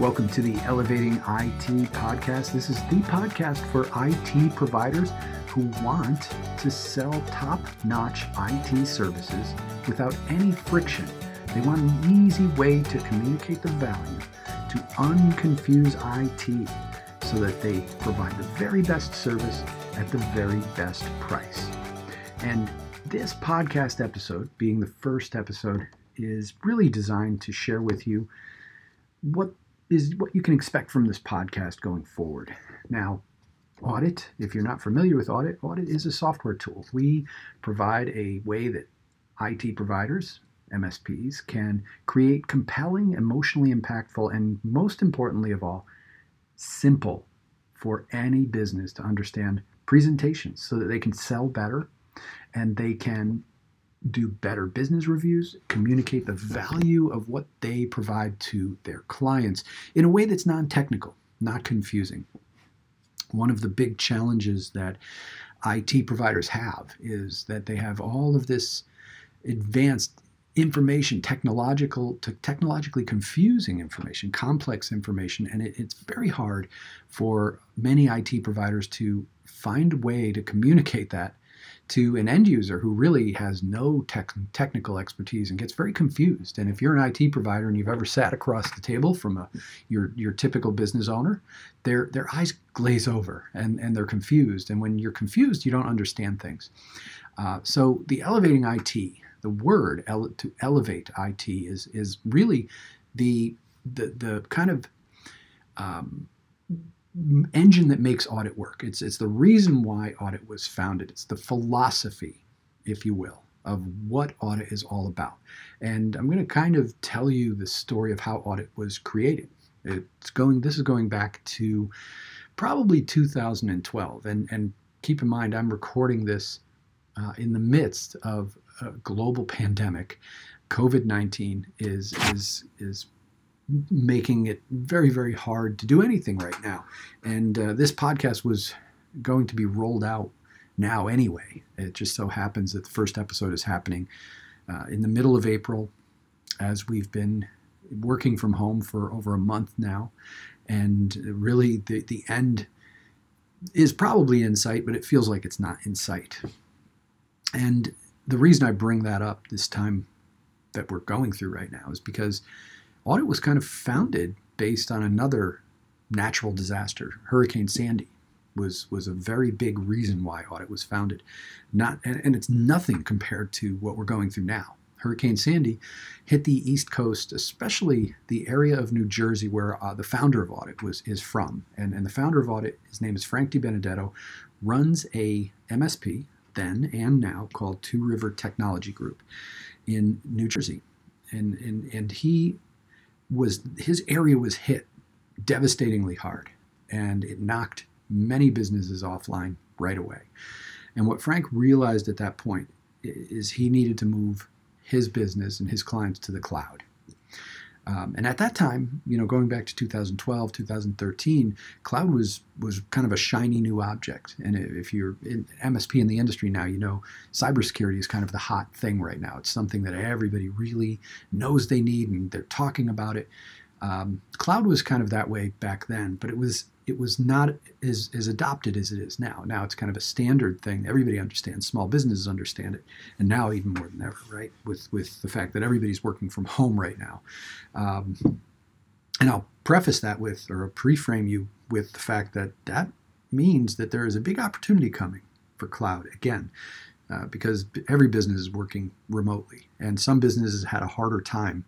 Welcome to the Elevating IT podcast. This is the podcast for IT providers who want to sell top notch IT services without any friction. They want an easy way to communicate the value, to unconfuse IT, so that they provide the very best service at the very best price. And this podcast episode, being the first episode, is really designed to share with you what is what you can expect from this podcast going forward. Now, audit, if you're not familiar with audit, audit is a software tool. We provide a way that IT providers, MSPs, can create compelling, emotionally impactful, and most importantly of all, simple for any business to understand presentations so that they can sell better and they can do better business reviews, communicate the value of what they provide to their clients in a way that's non technical, not confusing. One of the big challenges that IT providers have is that they have all of this advanced information, technological, to technologically confusing information, complex information, and it, it's very hard for many IT providers to find a way to communicate that to an end user who really has no tech, technical expertise and gets very confused. And if you're an IT provider and you've ever sat across the table from a, your, your typical business owner, their, their eyes glaze over and, and they're confused. And when you're confused, you don't understand things. Uh, so the elevating IT, the word ele- to elevate IT is, is really the, the, the kind of um, engine that makes audit work. It's, it's the reason why audit was founded. It's the philosophy, if you will, of what audit is all about. And I'm going to kind of tell you the story of how audit was created. It's going. This is going back to probably 2012. And and keep in mind, I'm recording this uh, in the midst of a global pandemic. COVID-19 is is is making it very, very hard to do anything right now. And uh, this podcast was going to be rolled out now anyway. It just so happens that the first episode is happening uh, in the middle of April as we've been working from home for over a month now. And really, the, the end is probably in sight, but it feels like it's not in sight. And the reason I bring that up this time that we're going through right now is because Audit was kind of founded based on another natural disaster. Hurricane Sandy was was a very big reason why Audit was founded. Not and, and it's nothing compared to what we're going through now. Hurricane Sandy hit the East Coast, especially the area of New Jersey where uh, the founder of Audit was is from. And, and the founder of Audit, his name is Frank DiBenedetto, runs a MSP then and now called Two River Technology Group in New Jersey. And, and, and he was his area was hit devastatingly hard, and it knocked many businesses offline right away. And what Frank realized at that point is he needed to move his business and his clients to the cloud. Um, and at that time, you know, going back to 2012, 2013, cloud was was kind of a shiny new object. And if you're in MSP in the industry now, you know cybersecurity is kind of the hot thing right now. It's something that everybody really knows they need, and they're talking about it. Um, cloud was kind of that way back then, but it was it was not as, as adopted as it is now. Now it's kind of a standard thing. Everybody understands. Small businesses understand it, and now even more than ever, right? With with the fact that everybody's working from home right now. Um, and I'll preface that with, or pre-frame you with the fact that that means that there is a big opportunity coming for cloud again. Uh, because every business is working remotely, and some businesses had a harder time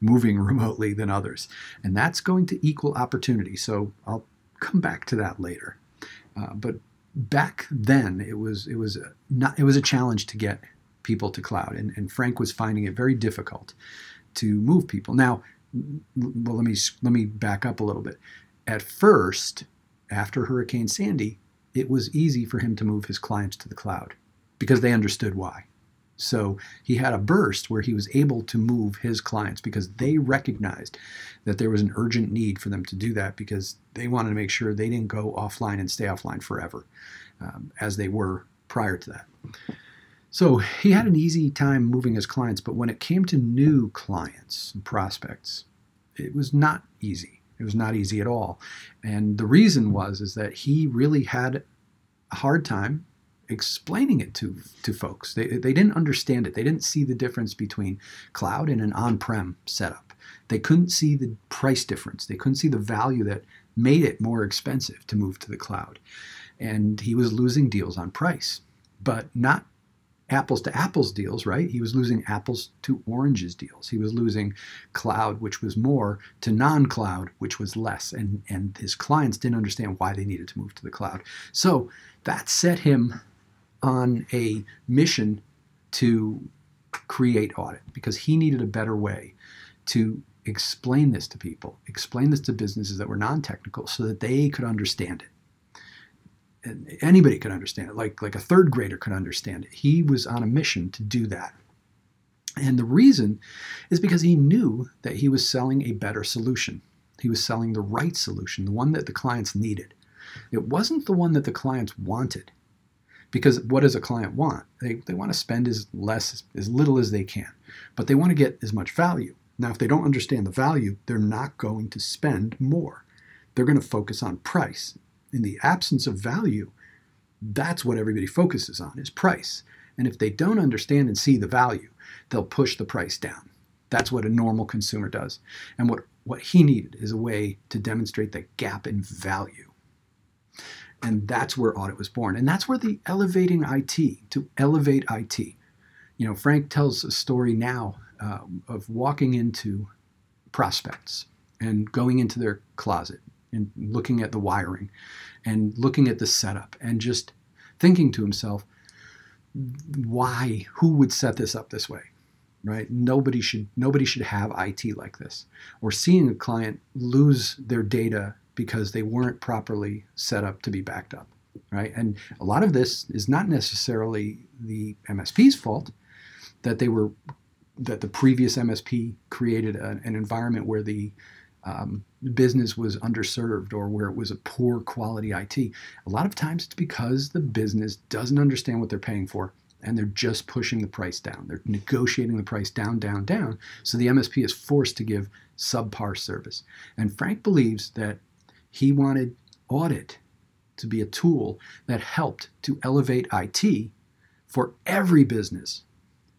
moving remotely than others. And that's going to equal opportunity. So I'll come back to that later. Uh, but back then, it was it was not it was a challenge to get people to cloud, and, and Frank was finding it very difficult to move people. Now, well, let me let me back up a little bit. At first, after Hurricane Sandy, it was easy for him to move his clients to the cloud because they understood why. So he had a burst where he was able to move his clients because they recognized that there was an urgent need for them to do that because they wanted to make sure they didn't go offline and stay offline forever um, as they were prior to that. So he had an easy time moving his clients, but when it came to new clients and prospects, it was not easy. It was not easy at all. And the reason was is that he really had a hard time explaining it to to folks. They they didn't understand it. They didn't see the difference between cloud and an on-prem setup. They couldn't see the price difference. They couldn't see the value that made it more expensive to move to the cloud. And he was losing deals on price, but not apples to apples deals, right? He was losing apples to oranges deals. He was losing cloud, which was more, to non cloud, which was less. And, and his clients didn't understand why they needed to move to the cloud. So that set him on a mission to create audit because he needed a better way to explain this to people, explain this to businesses that were non technical so that they could understand it anybody could understand it, like, like a third grader could understand it. He was on a mission to do that. And the reason is because he knew that he was selling a better solution. He was selling the right solution, the one that the clients needed. It wasn't the one that the clients wanted. Because what does a client want? They, they want to spend as less, as little as they can, but they want to get as much value. Now, if they don't understand the value, they're not going to spend more. They're going to focus on price in the absence of value, that's what everybody focuses on is price. And if they don't understand and see the value, they'll push the price down. That's what a normal consumer does. And what, what he needed is a way to demonstrate the gap in value. And that's where audit was born. And that's where the elevating IT, to elevate IT. You know, Frank tells a story now uh, of walking into prospects and going into their closet and looking at the wiring and looking at the setup and just thinking to himself, why, who would set this up this way? Right? Nobody should nobody should have IT like this. Or seeing a client lose their data because they weren't properly set up to be backed up. Right? And a lot of this is not necessarily the MSP's fault that they were that the previous MSP created an, an environment where the um, business was underserved or where it was a poor quality IT. A lot of times it's because the business doesn't understand what they're paying for and they're just pushing the price down. They're negotiating the price down, down, down. So the MSP is forced to give subpar service. And Frank believes that he wanted audit to be a tool that helped to elevate IT for every business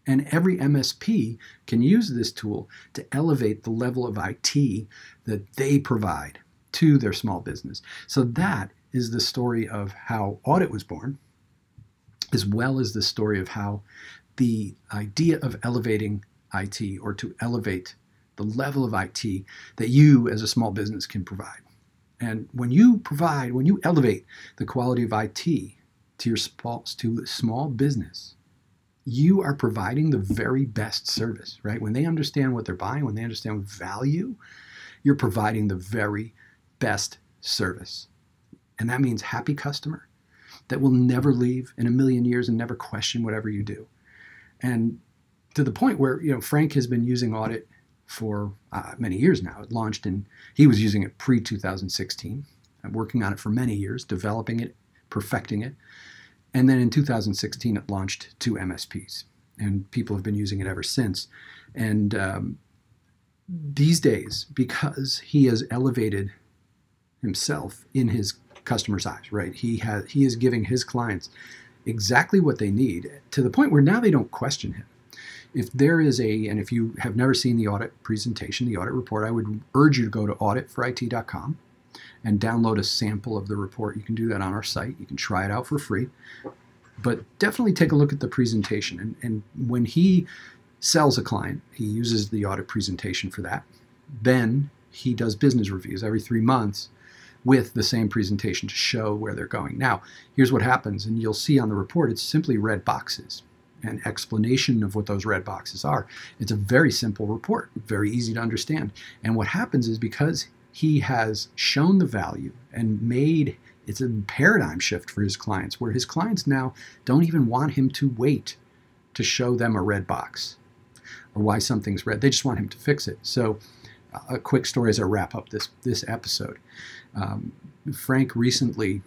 and every MSP can use this tool to elevate the level of IT that they provide to their small business. So that is the story of how audit was born, as well as the story of how the idea of elevating IT or to elevate the level of IT that you as a small business can provide. And when you provide, when you elevate the quality of IT to your small, to small business, you are providing the very best service, right? When they understand what they're buying, when they understand value, you're providing the very best service. And that means happy customer that will never leave in a million years and never question whatever you do. And to the point where, you know, Frank has been using audit for uh, many years now. It launched in, he was using it pre 2016, working on it for many years, developing it, perfecting it. And then in 2016, it launched to MSPs, and people have been using it ever since. And um, these days, because he has elevated himself in his customers' eyes, right? He has he is giving his clients exactly what they need to the point where now they don't question him. If there is a, and if you have never seen the audit presentation, the audit report, I would urge you to go to auditforit.com and download a sample of the report. You can do that on our site. You can try it out for free. But definitely take a look at the presentation. And, and when he sells a client, he uses the audit presentation for that. Then he does business reviews every three months with the same presentation to show where they're going. Now, here's what happens, and you'll see on the report it's simply red boxes an explanation of what those red boxes are. It's a very simple report, very easy to understand. And what happens is because he has shown the value and made it's a paradigm shift for his clients where his clients now don't even want him to wait to show them a red box or why something's red. They just want him to fix it. So, a quick story as I wrap up this this episode. Um, Frank recently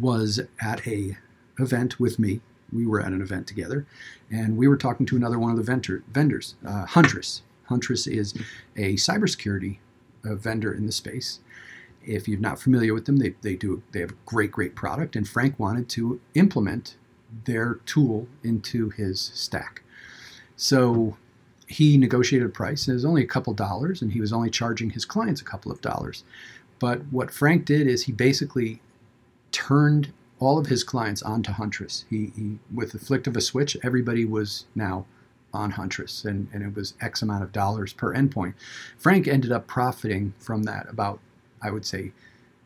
was at a event with me. We were at an event together, and we were talking to another one of the vendor, vendors, uh, Huntress. Huntress is a cybersecurity a vendor in the space. If you're not familiar with them, they, they do they have a great great product, and Frank wanted to implement their tool into his stack. So he negotiated a price. It was only a couple dollars, and he was only charging his clients a couple of dollars. But what Frank did is he basically turned all of his clients onto Huntress. He, he with the flick of a switch, everybody was now on Huntress, and, and it was X amount of dollars per endpoint. Frank ended up profiting from that about, I would say,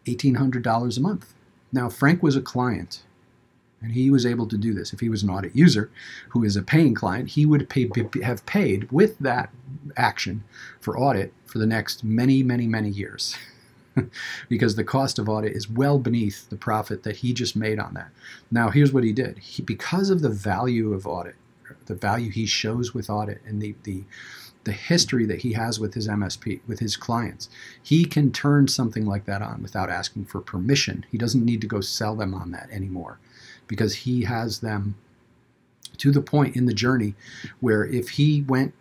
$1,800 a month. Now, Frank was a client, and he was able to do this. If he was an audit user who is a paying client, he would pay, have paid with that action for audit for the next many, many, many years. because the cost of audit is well beneath the profit that he just made on that. Now, here's what he did. He, because of the value of audit, the value he shows with audit, and the, the the history that he has with his MSP, with his clients, he can turn something like that on without asking for permission. He doesn't need to go sell them on that anymore because he has them to the point in the journey where if he went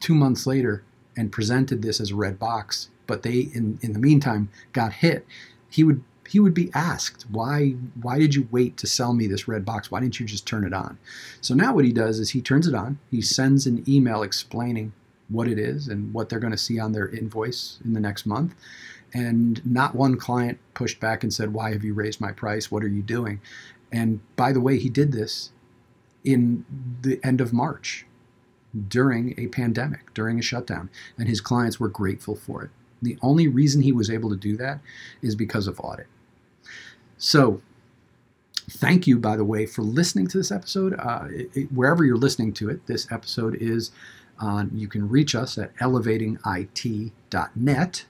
two months later and presented this as a red box, but they in, in the meantime got hit, he would he would be asked why why did you wait to sell me this red box? Why didn't you just turn it on? So now what he does is he turns it on. He sends an email explaining what it is and what they're going to see on their invoice in the next month. And not one client pushed back and said why have you raised my price? What are you doing? And by the way he did this in the end of march during a pandemic during a shutdown and his clients were grateful for it the only reason he was able to do that is because of audit. So, thank you, by the way, for listening to this episode. Uh, it, it, wherever you're listening to it, this episode is on. You can reach us at elevatingit.net,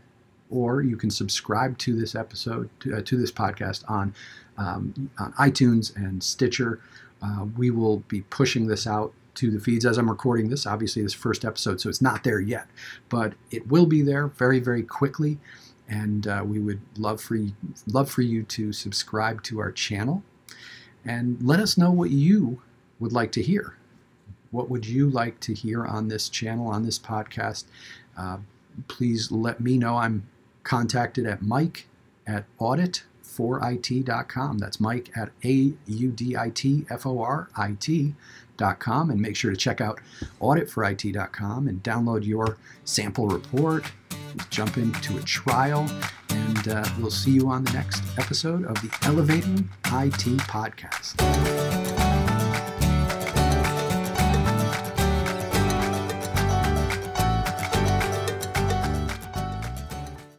or you can subscribe to this episode to, uh, to this podcast on um, on iTunes and Stitcher. Uh, we will be pushing this out to the feeds as I'm recording this. Obviously, this first episode, so it's not there yet, but it will be there very, very quickly. And uh, we would love for you, love for you to subscribe to our channel and let us know what you would like to hear. What would you like to hear on this channel, on this podcast? Uh, please let me know. I'm contacted at Mike at audit it.com. That's Mike at A U D I T F O R I T.com. And make sure to check out auditforit.com and download your sample report. Jump into a trial, and uh, we'll see you on the next episode of the Elevating IT Podcast.